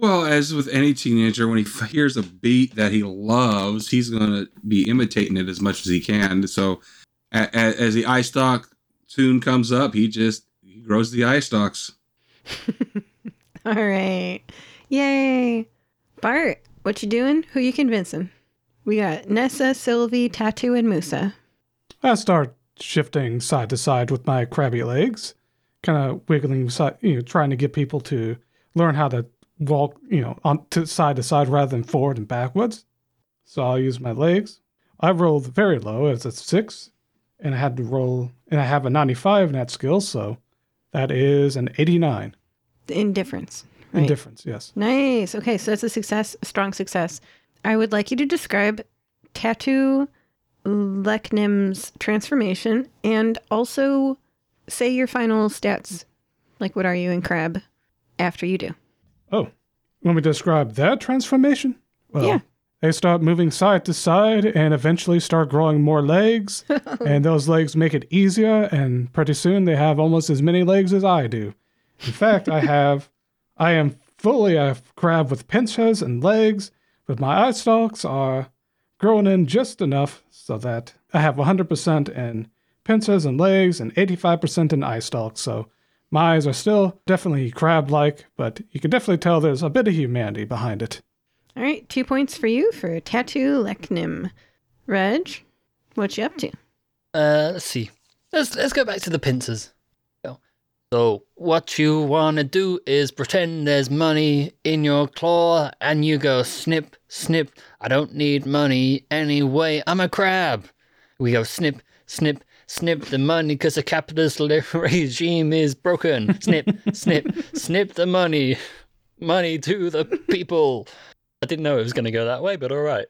Well, as with any teenager, when he hears a beat that he loves, he's going to be imitating it as much as he can. So, a- a- as the eye stalk tune comes up, he just he grows the eye stalks. All right. Yay. Bart, what you doing? Who you convincing? We got Nessa, Sylvie, Tattoo, and Musa. I start shifting side to side with my crabby legs, kind of wiggling, side, you know, trying to get people to learn how to walk, you know, on to side to side rather than forward and backwards. So I'll use my legs. I rolled very low as a six, and I had to roll, and I have a 95 in that skill, so that is an 89 The indifference. in Right. difference. Yes. Nice. Okay, so that's a success, a strong success. I would like you to describe Tattoo Leknim's transformation and also say your final stats. Like, what are you in Crab after you do? Oh, want me describe that transformation? Well, Yeah. They start moving side to side and eventually start growing more legs. and those legs make it easier. And pretty soon they have almost as many legs as I do. In fact, I have, I am fully a crab with pincers and legs, but my eye stalks are grown in just enough so that I have 100% in pincers and legs and 85% in eye stalks. So my eyes are still definitely crab like, but you can definitely tell there's a bit of humanity behind it. All right, two points for you for Tattoo Leknim. Reg, what you up to? Uh, let's see. Let's let's go back to the pincers. So- So what you want to do is pretend there's money in your claw, and you go snip, snip. I don't need money anyway. I'm a crab. We go snip, snip, snip the money because the capitalist regime is broken. Snip, snip, snip the money. Money to the people. I didn't know it was going to go that way, but all right.